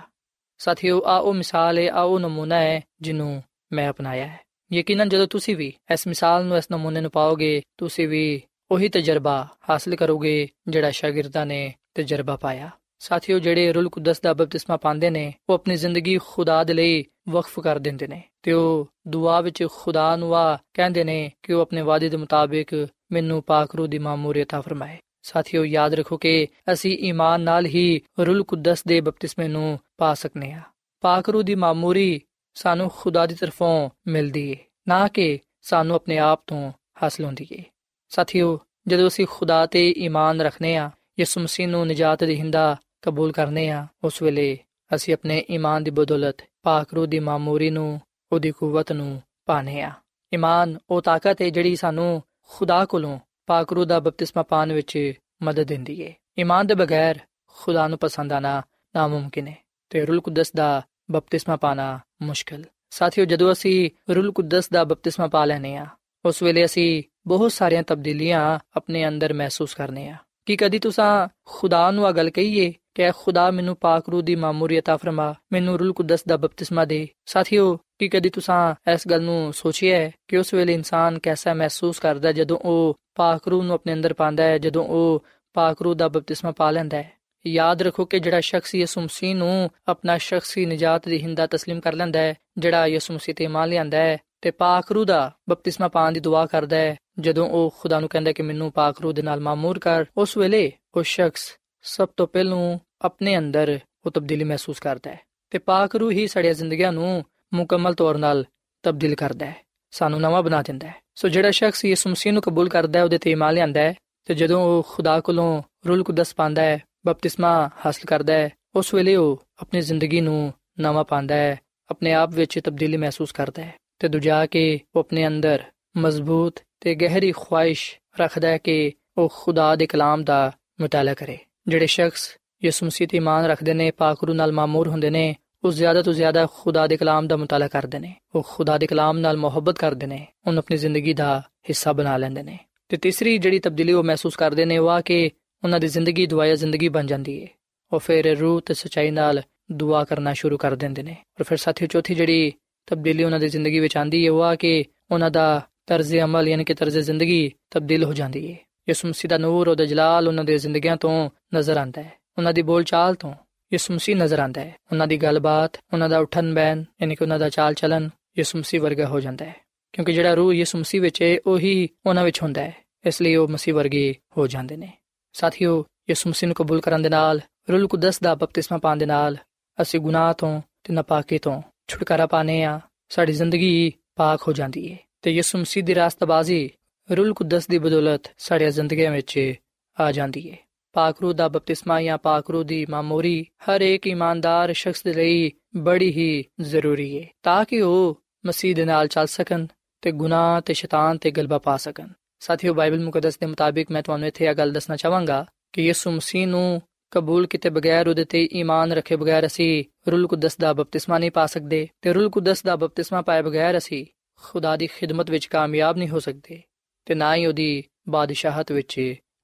C: ਸਾਥੀਓ ਆ ਉਹ ਮਿਸਾਲ ਹੈ ਆ ਉਹ ਨਮੂਨਾ ਹੈ ਜਿਹਨੂੰ ਮੈਂ ਅਪਣਾਇਆ ਹੈ। ਯਕੀਨਨ ਜਦੋਂ ਤੁਸੀਂ ਵੀ ਇਸ ਮਿਸਾਲ ਨੂੰ, ਇਸ ਨਮੂਨੇ ਨੂੰ ਪਾਓਗੇ, ਤੁਸੀਂ ਵੀ ਉਹੀ ਤਜਰਬਾ ਹਾਸਲ ਕਰੋਗੇ ਜਿਹੜਾ ਸ਼ਾਗਿਰਦਾਂ ਨੇ ਤਜਰਬਾ ਪਾਇਆ। ਸਾਥੀਓ, ਜਿਹੜੇ ਰੂਲ ਕੁਦਸ ਦਾ ਬਪਤਿਸਮਾ ਪਾਉਂਦੇ ਨੇ, ਉਹ ਆਪਣੀ ਜ਼ਿੰਦਗੀ ਖੁਦਾ ਦੇ ਲਈ ਵਕਫ ਕਰ ਦਿੰਦੇ ਨੇ ਤੇ ਉਹ ਦੁਆ ਵਿੱਚ ਖੁਦਾ ਨੂੰ ਆ ਕਹਿੰਦੇ ਨੇ ਕਿ ਉਹ ਆਪਣੇ ਵਾਅਦੇ ਦੇ ਮੁਤਾਬਿਕ ਮੈਨੂੰ ਪਾਕ ਰੂਹ ਦੀ ਮਾਮੂਰੀਅਤ ਆ ਫਰਮਾਏ। ਸਾਥੀਓ, ਯਾਦ ਰੱਖੋ ਕਿ ਅਸੀਂ ਈਮਾਨ ਨਾਲ ਹੀ ਰੂਲ ਕੁਦਸ ਦੇ ਬਪਤਿਸਮੇ ਨੂੰ ਪਾ ਸਕਨੇ ਆ। ਪਾਕ ਰੂਹ ਦੀ ਮਾਮੂਰੀ ਸਾਨੂੰ ਖੁਦਾ ਦੀ ਤਰਫੋਂ ਮਿਲਦੀ ਏ, ਨਾ ਕਿ ਸਾਨੂੰ ਆਪਣੇ ਆਪ ਤੋਂ ਹਾਸਲ ਹੁੰਦੀ ਏ। ਸਾਥੀਓ, ਜਦੋਂ ਅਸੀਂ ਖੁਦਾ ਤੇ ਈਮਾਨ ਰੱਖਨੇ ਆ ਯਿਸੂ ਮਸੀਹ ਨੂੰ ਨਜਾਤ ਦੀ ਹਿੰਦਾ ਕਬੂਲ ਕਰਨੇ ਆ ਉਸ ਵੇਲੇ ਅਸੀਂ ਆਪਣੇ ਈਮਾਨ ਦੀ ਬਦੌਲਤ ਪਾਕ ਰੂਹ ਦੀ ਮਾਮੂਰੀ ਨੂੰ, ਉਹਦੀ ਕੂਵਤ ਨੂੰ ਪਾਣੇ ਆ ਈਮਾਨ ਉਹ ਤਾਕਤ ਹੈ ਜਿਹੜੀ ਸਾਨੂੰ ਖੁਦਾ ਕੋਲੋਂ ਪਾਕ ਰੂਹ ਦਾ ਬਪਤਿਸਮਾ ਪਾਣ ਵਿੱਚ ਮਦਦ ਦਿੰਦੀ ਏ ਈਮਾਨ ਦੇ ਬਗੈਰ ਖੁਦਾ ਨੂੰ ਪਸੰਦ ਆਣਾ ਨਾਮੁਮਕਿਨ ਹੈ ਤੇ ਰੂਲ ਕੁਦਸ ਦਾ ਬਪਤਿਸਮਾ ਪਾਣਾ ਮੁਸ਼ਕਲ। ਸਾਥੀਓ, ਜਦੋਂ ਅਸੀਂ ਰੂਲ ਕੁਦਸ ਦਾ ਬਪਤਿਸਮਾ ਪਾ ਲੈਨੇ ਆ ਉਸ ਵੇਲੇ ਅਸੀਂ ਬਹੁਤ ਸਾਰੀਆਂ ਤਬਦੀਲੀਆਂ ਆਪਣੇ ਅੰਦਰ ਮਹਿਸੂਸ ਕਰਨੇ ਆ ਕਿ ਕਦੀ ਤੁਸੀਂ ਖੁਦਾ ਨੂੰ ਆ ਗੱਲ ਕਹੀਏ ਕਿ ਖੁਦਾ ਮੈਨੂੰ ਪਾਕ ਰੂਹ ਦੀ ਮਾਮੂਰੀਅਤ ਫਰਮਾ ਮੈਨੂੰ ਰੂਲ ਕੁਦਸ ਦਾ ਬਪਤਿਸਮਾ ਦੇ ਸਾਥੀਓ ਕਿ ਕਦੀ ਤੁਸੀਂ ਇਸ ਗੱਲ ਨੂੰ ਸੋਚਿਆ ਕਿ ਉਸ ਵੇਲੇ ਇਨਸਾਨ ਕਿਹਦਾ ਮਹਿਸੂਸ ਕਰਦਾ ਜਦੋਂ ਉਹ ਪਾਕ ਰੂਹ ਨੂੰ ਆਪਣੇ ਅੰਦਰ ਪਾਉਂਦਾ ਹੈ ਜਦੋਂ ਉਹ ਪਾਕ ਰੂਹ ਦਾ ਬਪਤਿਸਮਾ ਪਾ ਲੈਂਦਾ ਹੈ ਯਾਦ ਰੱਖੋ ਕਿ ਜਿਹੜਾ ਸ਼ਖਸ ਯਿਸੂ ਮਸੀਹ ਨੂੰ ਆਪਣਾ ਸ਼ਖਸੀ ਨਜਾਤ ਦੀ ਹਿੰਦਾ تسلیم ਕਰ ਲੈਂਦਾ ਹੈ ਜਿਹੜਾ ਯਿਸੂ ਮਸੀਹ ਤੇ ਮੰਨ ਲਿਆਂਦਾ ਹੈ ਤੇ ਪਾਕ ਰੂਹ ਦਾ ਬਪਤਿਸਮਾ ਪਾਣ ਦੀ ਦੁਆ ਕਰਦਾ ਹੈ ਜਦੋਂ ਉਹ ਖੁਦਾ ਨੂੰ ਕਹਿੰਦਾ ਕਿ ਮੈਨੂੰ ਪਾਕ ਰੂਹ ਦੇ ਨਾਲ ਮਾਮੂਰ ਕਰ, ਉਸ ਵੇਲੇ ਉਹ ਸ਼ਖਸ ਸਭ ਤੋਂ ਪਹਿਲਾਂ ਆਪਣੇ ਅੰਦਰ ਉਹ ਤਬਦੀਲੀ ਮਹਿਸੂਸ ਕਰਦਾ ਹੈ ਤੇ ਪਾਕ ਰੂਹ ਹੀ ਸੜੀਆਂ ਜ਼ਿੰਦਗੀਆਂ ਨੂੰ ਮੁਕੰਮਲ ਤੌਰ 'ਤੇ ਤਬਦੀਲ ਕਰਦਾ ਹੈ, ਸਾਨੂੰ ਨਵਾਂ ਬਣਾ ਦਿੰਦਾ ਹੈ। ਸੋ ਜਿਹੜਾ ਸ਼ਖਸ ਯਿਸੂ ਮਸੀਹ ਨੂੰ ਕਬੂਲ ਕਰਦਾ ਹੈ, ਉਹਦੇ ਤੇ ਇਮਾਨ ਲਿਆਂਦਾ ਹੈ ਤੇ ਜਦੋਂ ਉਹ ਖੁਦਾ ਕੋਲੋਂ ਰੂਲ ਕੁਦਸ ਪਾਉਂਦਾ ਹੈ, ਬਪਤਿਸਮਾ ਹਾਸਲ ਕਰਦਾ ਹੈ, ਉਸ ਵੇਲੇ ਉਹ ਆਪਣੀ ਜ਼ਿੰਦਗੀ ਨੂੰ ਨਵਾਂ ਪਾਉਂਦਾ ਹੈ, ਆਪਣੇ ਆਪ ਵਿੱਚ ਤਬਦੀਲੀ ਮਹਿਸੂਸ ਕਰਦਾ ਹੈ ਤੇ ਦੂਜਾ ਕਿ ਉਹ ਆਪਣੇ ਅੰਦਰ ਮਜ਼ਬੂਤ ਤੇ ਗਹਿਰੀ ਖੁਆਇਸ਼ ਰੱਖਦਾ ਹੈ ਕਿ ਉਹ ਖੁਦਾ ਦੇ ਕਲਾਮ ਦਾ ਮਤਾਲਾ ਕਰੇ। ਜਿਹੜੇ ਸ਼ਖਸ ਯਿਸੂ ਮਸੀਹ ਤੇ ਇਮਾਨ ਰੱਖਦੇ ਨੇ, ਪਾਕ ਰੂ ਨਾਲ ਮਾਮੂਰ ਹੁੰਦੇ ਨੇ, ਉਹ ਜ਼ਿਆਦਾ ਤੋਂ ਜ਼ਿਆਦਾ ਖੁਦਾ ਦੇ ਕਲਾਮ ਦਾ ਮਤਾਲਾ ਕਰਦੇ ਨੇ। ਉਹ ਖੁਦਾ ਦੇ ਕਲਾਮ ਨਾਲ ਮੁਹੱਬਤ ਕਰਦੇ ਨੇ, ਉਹਨੂੰ ਆਪਣੀ ਜ਼ਿੰਦਗੀ ਦਾ ਹਿੱਸਾ ਬਣਾ ਲੈਂਦੇ ਨੇ। ਤੇ ਤੀਸਰੀ ਜਿਹੜੀ ਤਬਦੀਲੀ ਉਹ ਮਹਿਸੂਸ ਕਰਦੇ ਨੇ, ਉਹ ਆ ਕਿ ਉਹਨਾਂ ਦੀ ਜ਼ਿੰਦਗੀ ਦੁਆਇਆ ਜ਼ਿੰਦਗੀ ਬਣ ਜਾਂਦੀ ਹੈ ਉਹ ਫਿਰ ਰੂਹ ਤੇ ਸਚਾਈ ਨਾਲ ਦੁਆ ਕਰਨਾ ਸ਼ੁਰੂ ਕਰ ਦਿੰਦੇ ਨੇ। ਔਰ ਫਿਰ ਸਾਥੀ ਚੌਥੀ ਜਿਹੜੀ ਤਬਦੀਲੀ ਉਹਨਾਂ ਦੀ ਜ਼ਿੰਦਗੀ ਵਿੱਚ ਆਂਦੀ ਹੈ ਉਹ ਆ ਕਿ ਉਹਨਾਂ ਦਾ ਤਰਜ਼ ਅਮਲ ਯਾਨੀ ਕਿ ਤਰਜ਼ ਜ਼ਿੰਦਗੀ ਤਬਦੀਲ ਹੋ ਜਾਂਦੀ ਹੈ ਯਿਸੂ ਮਸੀਹ ਦਾ ਨੂਰ ਉਹਦਾ ਜਲਾਲ ਉਹਨਾਂ ਦੇ ਜ਼ਿੰਦਗੀਆਂ ਤੋਂ ਨਜ਼ਰ ਆਉਂਦਾ ਹੈ। ਉਹਨਾਂ ਦੀ ਬੋਲਚਾਲ ਤੋਂ ਯਿਸੂ ਮਸੀਹ ਨਜ਼ਰ ਆਉਂਦਾ ਹੈ। ਉਹਨਾਂ ਦੀ ਗੱਲਬਾਤ, ਉਹਨਾਂ ਦਾ ਉਠਣ ਬੈਨ ਯਾਨੀ ਕਿ ਉਹਨਾਂ ਦਾ ਚਾਲ ਚਲਨ ਯਿਸੂ ਮਸੀਹ ਵਰਗਾ ਹੋ ਜਾਂਦਾ ਹੈ। ਕਿਉਂਕਿ ਜਿਹੜਾ ਰੂਹ ਯਿਸੂ ਮਸੀਹ ਵਿੱਚ ਹੈ ਉਹੀ ਉਹਨਾਂ ਵਿੱਚ ਹੁੰਦਾ ਹੈ। ਇਸ ਲਈ ਉਹ ਮਸੀਹ ਵਰਗੇ ਹੋ ਜਾਂਦੇ ਨੇ। ਸਾਥੀਓ, ਯਿਸੂ ਮਸੀਹ ਨੂੰ ਕਬੂਲ ਕਰਨ ਦੇ ਨਾਲ, ਰੂਲ ਕੁਦਸ ਦਾ ਬਪਤਿਸਮਾ ਪਾਣ ਦੇ ਨਾਲ ਅਸੀਂ ਗੁਨਾਹ ਤੋਂ ਤੇ ਨਾਪਾਕੀ ਤੋਂ ਛੁਟਕਾਰਾ ਪਾਣੇ ਆ ਸਾਡੀ ਜ਼ਿੰਦਗੀ ਪਾਕ ਹੋ ਜਾਂਦੀ ਹੈ ਤੇ ਯਿਸੂ ਮਸੀਹ ਦੀ ਰਾਸਤਬਾਜ਼ੀ ਰੂਲ ਕੁਦਸ ਦੀ ਬਦੌਲਤ ਸਾਡੀਆਂ ਜ਼ਿੰਦਗੀਆਂ ਵਿੱਚ ਆ ਜਾਂਦੀ ਹੈ ਪਾਕ ਰੂਹ ਦਾ ਬਪਤਿਸਮਾ ਜਾਂ ਪਾਕ ਰੂਹ ਦੀ ਮਾਮੂਰੀ ਹਰ ਇੱਕ ਇਮਾਨਦਾਰ ਸ਼ਖਸ ਦੇ ਲਈ ਬੜੀ ਹੀ ਜ਼ਰੂਰੀ ਹੈ ਤਾਂ ਕਿ ਉਹ ਮਸੀਹ ਦੇ ਨਾਲ ਚੱਲ ਸਕਣ ਤੇ ਗੁਨਾਹ ਤੇ ਸ਼ੈਤਾਨ ਤੇ ਗਲਬਾ ਪਾ ਸਕਣ। ਸਾਥੀਓ, ਬਾਈਬਲ ਮੁਕੱਦਸ ਦੇ ਮੁਤਾਬਿਕ ਮੈਂ ਤੁਹਾਨੂੰ ਇੱਥੇ ਇਹ ਗੱਲ ਦੱਸਣਾ ਚਾਹਾਂਗਾ ਕਿ ਯਿਸੂ ਮਸੀਹ ਨੂੰ ਕਬੂਲ ਕੀਤੇ ਬਗੈਰ ਉਹਦੇ ਤੇ ਈਮਾਨ ਰੱਖੇ ਬਗੈਰ ਅਸੀਂ ਰੂਲ ਕੁਦਸ ਦਾ ਬਪਤਿਸਮਾ ਨਹੀਂ ਪਾ ਸਕਦੇ ਤੇ ਰੂਲ ਕੁਦਸ ਦਾ ਬਪਤਿਸਮਾ ਪਾਏ ਬਗੈਰ ਅਸੀਂ ਖੁਦਾ ਦੀ ਖਿਦਮਤ ਵਿੱਚ ਕਾਮਯਾਬ ਨਹੀਂ ਹੋ ਸਕਦੇ ਤੇ ਨਾ ਹੀ ਉਹਦੀ ਬਾਦਸ਼ਾਹਤ ਵਿੱਚ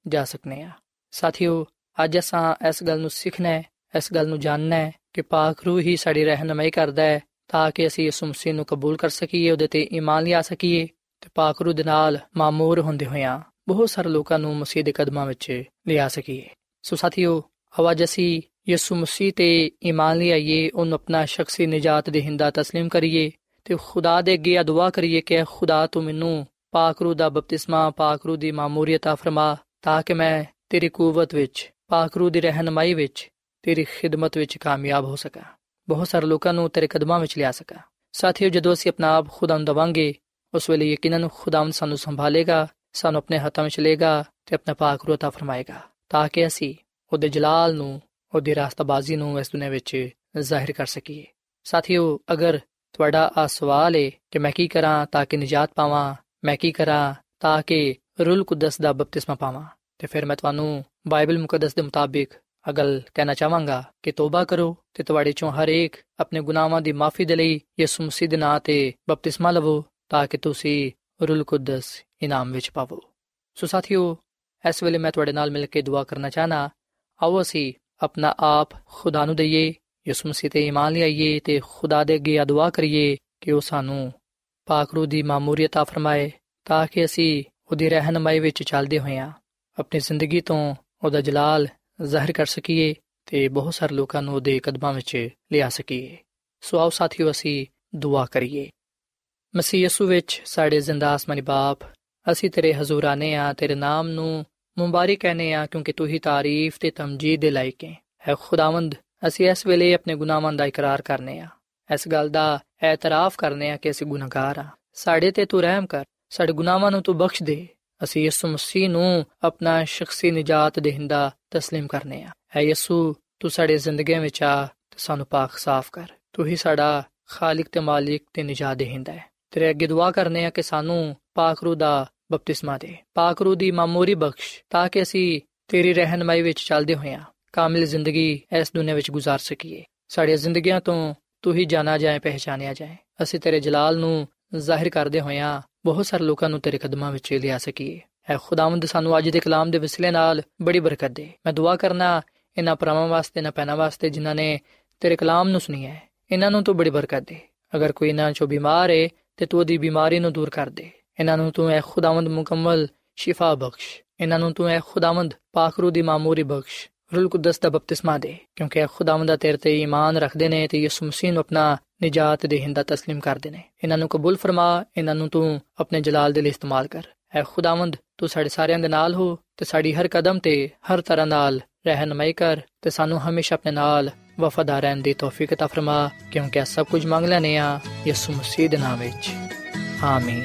C: ਜਾ ਸਕਨੇ ਆ ਸਾਥੀਓ ਅੱਜ ਅਸਾਂ ਇਸ ਗੱਲ ਨੂੰ ਸਿੱਖਣਾ ਹੈ ਇਸ ਗੱਲ ਨੂੰ ਜਾਣਨਾ ਹੈ ਕਿ ਪਾਕ ਰੂਹ ਹੀ ਸਾਡੀ ਰਹਿਨਮਾਈ ਕਰਦਾ ਹੈ ਤਾਂ ਕਿ ਅਸੀਂ ਯਿਸੂ ਮਸੀਹ ਨੂੰ ਕਬੂਲ ਕਰ ਸਕੀਏ ਉਹਦੇ ਤੇ ਈਮਾਨ ਲਿਆ ਸਕੀਏ ਤੇ ਪਾਕ ਰੂਹ ਦੇ ਨਾਲ ਮਾਮੂਰ ਹੁੰਦੇ ਹੋਇਆਂ ਬਹੁਤ ਸਾਰੇ ਲੋਕਾਂ ਨੂੰ ਮਸੀਹ ਦੇ ਕਦਮਾਂ ਵਿੱਚ ਲਿਆ ਸਕੀਏ ਸੋ ਸਾਥੀਓ ਆਵਾਜ਼ ਅਸੀਂ ਯਿਸੂ ਮਸੀਹ ਤੇ ਈਮਾਨ ਲਿਆਈਏ ਉਹਨੂੰ ਆਪਣਾ ਸ਼ਖਸੀ ਨਜਾਤ ਦੇ ਹਿੰਦਾ تسلیم ਕਰੀਏ ਤੇ ਖੁਦਾ ਦੇ ਅੱਗੇ ਦੁਆ ਕਰੀਏ ਕਿ ਖੁਦਾ ਤੂੰ ਮੈਨੂੰ ਪਾਕ ਰੂਹ ਦਾ ਬਪਤਿਸਮਾ ਪਾਕ ਰੂਹ ਦੀ ਮਾਮੂਰੀਅਤ ਆ ਫਰਮਾ ਤਾਂ ਕਿ ਮੈਂ ਤੇਰੀ ਕੂਵਤ ਵਿੱਚ ਪਾਕ ਰੂਹ ਦੀ ਰਹਿਨਮਾਈ ਵਿੱਚ ਤੇਰੀ ਖਿਦਮਤ ਵਿੱਚ ਕਾਮਯਾਬ ਹੋ ਸਕਾਂ ਬਹੁਤ ਸਾਰੇ ਲੋਕਾਂ ਨੂੰ ਤੇਰੇ ਕਦਮਾਂ ਵਿੱਚ ਲਿਆ ਸਕਾਂ ਸਾਥੀਓ ਜਦੋਂ ਅਸੀਂ ਆਪਣਾ ਆਪ ਖੁਦਾ ਨੂੰ ਦਵਾਂਗੇ ਉਸ ਵੇਲੇ ਯਕੀਨਨ ਖੁਦਾਵੰਦ ਸਾਨੂੰ ਸੰਭਾਲੇਗਾ ਸਾਨੂੰ ਆਪਣੇ ਹੱਥਾਂ ਵਿੱਚ ਲੇਗਾ ਤੇ ਆਪਣਾ ਪਾਕ ਰੂਹ عطا ਫਰਮਾਏਗਾ ਤਾਂ ਕਿ ਅਸੀਂ ਉਹਦੇ ਜਲਾਲ ਨੂੰ ਉਹਦੀ ਰਾਸਤਾਬਾਜ਼ੀ ਨੂੰ ਇਸ ਦੁਨੀਆਂ ਵਿੱਚ ਜ਼ਾਹਿਰ ਕਰ ਸਕੀਏ ਸਾਥੀਓ ਅਗਰ ਤੁਹਾਡਾ ਆ ਸਵਾਲ ਹੈ ਕਿ ਮੈਂ ਕੀ ਕਰਾਂ ਤਾਂ ਕਿ ਨਜਾਤ ਪਾਵਾਂ, ਮੈਂ ਕੀ ਕਰਾਂ ਤਾਂ ਕਿ ਰੂਲ ਕੁਦਸ ਦਾ ਬਪਤਿਸਮਾ ਪਾਵਾਂ। ਤੇ ਫਿਰ ਮੈਂ ਤੁਹਾਨੂੰ ਬਾਈਬਲ ਮੁਕੱਦਸ ਦੇ ਮੁਤਾਬਿਕ ਅਗਲ ਕਹਿਣਾ ਚਾਹਾਂਗਾ ਕਿ ਤੋਬਾ ਕਰੋ ਤੇ ਤੁਹਾਡੇ ਚੋਂ ਹਰ ਇੱਕ ਆਪਣੇ ਗੁਨਾਹਾਂ ਦੀ ਮਾਫੀ ਦੇ ਲਈ ਯਿਸੂ ਮਸੀਹ ਦੇ ਨਾਂ ਤੇ ਬਪਤਿਸਮਾ ਲਵੋ ਤਾਂ ਕਿ ਤੁਸੀਂ ਰੂਲ ਕੁਦਸ ਇਨਾਮ ਵਿੱਚ ਪਾਵੋ। ਸੋ ਸਾਥੀਓ, ਇਸ ਵੇਲੇ ਮੈਂ ਤੁਹਾਡੇ ਨਾਲ ਮਿਲ ਕੇ ਦੁਆ ਕਰਨਾ ਚਾਹਨਾ, ਆਓ ਅਸੀਂ ਆਪਣਾ ਆਪ ਖੁਦਾ ਨੂੰ ਦਈਏ ਯਿਸੂ ਮਸੀਹ ਤੇ ਈਮਾਨ ਲਿਆਈਏ ਤੇ ਖੁਦਾ ਦੇ ਅੱਗੇ ਦੁਆ ਕਰੀਏ ਕਿ ਉਹ ਸਾਨੂੰ ਪਾਕ ਰੂਹ ਦੀ ਮਾਮੂਰੀਅਤ ਆ ਫਰਮਾਏ ਤਾਂ ਕਿ ਅਸੀਂ ਉਹਦੀ ਰਹਿਨਮਾਈ ਵਿੱਚ ਚੱਲਦੇ ਹੋਈਆਂ ਆਪਣੀ ਜ਼ਿੰਦਗੀ ਤੋਂ ਉਹਦਾ ਜਲਾਲ ਜ਼ਾਹਿਰ ਕਰ ਸਕੀਏ ਤੇ ਬਹੁਤ ਸਾਰੇ ਲੋਕਾਂ ਨੂੰ ਉਹਦੇ ਕਦਮਾਂ ਵਿੱਚ ਲਿਆ ਸਕੀਏ। ਸੋ ਆਓ ਸਾਥੀਓ, ਅਸੀਂ ਦੁਆ ਕਰੀਏ। ਮਸੀਹ ਯਸੂ ਵਿੱਚ ਸਾਡੇ ਜ਼ਿੰਦਾ ਅਸਮਾਨੀ ਬਾਪ, ਅਸੀਂ ਤੇਰੇ ਹਜ਼ੂਰ ਆਨੇ ਆ, ਤੇਰੇ ਨਾਮ ਨੂੰ ਮੁਬਾਰਕ ਕਹਨੇ ਆ ਕਿਉਂਕਿ ਤੂੰ ਹੀ ਤਾਰੀਫ ਤੇ ਤਮਜੀਦ ਦੇ ਲਾਇਕ ਹੈ। ਹੈ ਖੁਦਾਵੰਦ ਅਸੀਂ ਇਸ ਵੇਲੇ ਆਪਣੇ ਗੁਨਾਹਾਂ ਦਾ ਇਕਰਾਰ ਕਰਨੇ ਆ ਇਸ ਗੱਲ ਦਾ ਇਤਰਾਫ ਕਰਨੇ ਆ ਕਿ ਅਸੀਂ ਗੁਨਾਹਗਾਰ ਆ ਸਾਡੇ ਤੇ ਤੂੰ ਰਹਿਮ ਕਰ ਸਾਡੇ ਗੁਨਾਹਾਂ ਨੂੰ ਤੂੰ ਬਖਸ਼ ਦੇ ਅਸੀਂ ਯਿਸੂ ਮਸੀਹ ਨੂੰ ਆਪਣਾ ਸ਼ਖਸੀ ਨਜਾਤ ਦੇਹਿੰਦਾ تسلیم ਕਰਨੇ ਆ ਹੈ ਯਿਸੂ ਤੂੰ ਸਾਡੇ ਜ਼ਿੰਦਗੀਆਂ ਵਿੱਚ ਆ ਤੇ ਸਾਨੂੰ ਪਾਕ ਸਾਫ਼ ਕਰ ਤੂੰ ਹੀ ਸਾਡਾ ਖਾਲਕ ਤੇ ਮਾਲਿਕ ਤੇ ਨਜਾਤ ਦੇਹਿੰਦਾ ਹੈ ਤੇਰੇ ਅੱਗੇ ਦੁਆ ਕਰਨੇ ਆ ਕਿ ਸਾਨੂੰ ਪਾਕ ਰੂ ਦਾ ਬਪਤਿਸਮਾ ਦੇ ਪਾਕ ਰੂ ਦੀ ਮਾਮੂਰੀ ਬਖਸ਼ ਤਾਂ ਕਿ ਅਸੀਂ ਤੇਰੀ ਰਹਿਨਮਾਈ ਵਿੱਚ ਚੱਲਦੇ ਹੋਈਆਂ ਕਾਮਿਲ ਜ਼ਿੰਦਗੀ ਇਸ ਦੁਨੀਆਂ ਵਿੱਚ گزار ਸਕੀਏ ਸਾਡੀਆਂ ਜ਼ਿੰਦਗੀਆਂ ਤੋਂ ਤੂੰ ਹੀ ਜਾਣਾ ਜਾਏ ਪਹਿਚਾਨਿਆ ਜਾਏ ਅਸੀਂ ਤੇਰੇ ਜਲਾਲ ਨੂੰ ਜ਼ਾਹਿਰ ਕਰਦੇ ਹੋਇਆਂ ਬਹੁਤ ਸਾਰੇ ਲੋਕਾਂ ਨੂੰ ਤੇਰੇ ਕਦਮਾਂ ਵਿੱਚ ਲਿਆ ਸਕੀਏ ਹੈ ਖੁਦਾਵੰਦ ਸਾਨੂੰ ਅੱਜ ਦੇ ਕਲਾਮ ਦੇ ਵਸਿਲੇ ਨਾਲ ਬੜੀ ਬਰਕਤ ਦੇ ਮੈਂ ਦੁਆ ਕਰਨਾ ਇਹਨਾਂ ਪਰਮਾਂ ਵਾਸਤੇ ਨਾ ਪੈਣਾ ਵਾਸਤੇ ਜਿਨ੍ਹਾਂ ਨੇ ਤੇਰੇ ਕਲਾਮ ਨੂੰ ਸੁਣੀ ਹੈ ਇਹਨਾਂ ਨੂੰ ਤੂੰ ਬੜੀ ਬਰਕਤ ਦੇ ਅਗਰ ਕੋਈ ਇਹਨਾਂ ਚੋਂ ਬਿਮਾਰ ਹੈ ਤੇ ਤੂੰ ਉਹਦੀ ਬਿਮਾਰੀ ਨੂੰ ਦੂਰ ਕਰ ਦੇ ਇਹਨਾਂ ਨੂੰ ਤੂੰ ਐ ਖੁਦਾਵੰਦ ਮੁਕੰਮਲ ਸ਼ਿਫਾ ਬਖਸ਼ ਇਹਨਾਂ ਨੂੰ ਤੂੰ ਐ ਖੁਦਾਵੰਦ ਪਾਖਰੂ ਦੀ ਮਾਮੂਰੀ ਬਖਸ਼ ਰੂਲ ਕੁਦਸ ਦਾ ਬਪਤਿਸਮਾ ਦੇ ਕਿਉਂਕਿ ਐ ਖੁਦਾਵੰਦ ਦਾ ਤੇਰੇ ਤੇ ਈਮਾਨ ਰੱਖਦੇ ਨੇ ਤੇ ਯਿਸੂ ਮਸੀਹ ਨੂੰ ਆਪਣਾ ਨਜਾਤ ਦੇ ਹਿੰਦਾ تسلیم ਕਰਦੇ ਨੇ ਇਹਨਾਂ ਨੂੰ ਕਬੂਲ ਫਰਮਾ ਇਹਨਾਂ ਨੂੰ ਤੂੰ ਆਪਣੇ ਜਲਾਲ ਦੇ ਲਈ ਇਸਤੇਮਾਲ ਕਰ ਐ ਖੁਦਾਵੰਦ ਤੂੰ ਸਾਡੇ ਸਾਰਿਆਂ ਦੇ ਨਾਲ ਹੋ ਤੇ ਸਾਡੀ ਹਰ ਕਦਮ ਤੇ ਹਰ ਤਰ੍ਹਾਂ ਨਾਲ ਰਹਿਨਮਾਈ ਕਰ ਤੇ ਸਾਨੂੰ ਹਮੇਸ਼ਾ ਆਪਣੇ ਨਾਲ ਵਫਾਦਾਰ ਰਹਿਣ ਦੀ ਤੌਫੀਕ عطا ਫਰਮਾ ਕਿਉਂਕਿ ਇਹ ਸਭ ਕੁਝ ਮੰਗ ਲੈਨੇ ਆ ਯਿਸੂ ਮਸੀਹ ਦੇ ਨਾਮ ਵਿੱਚ ਆਮੀਨ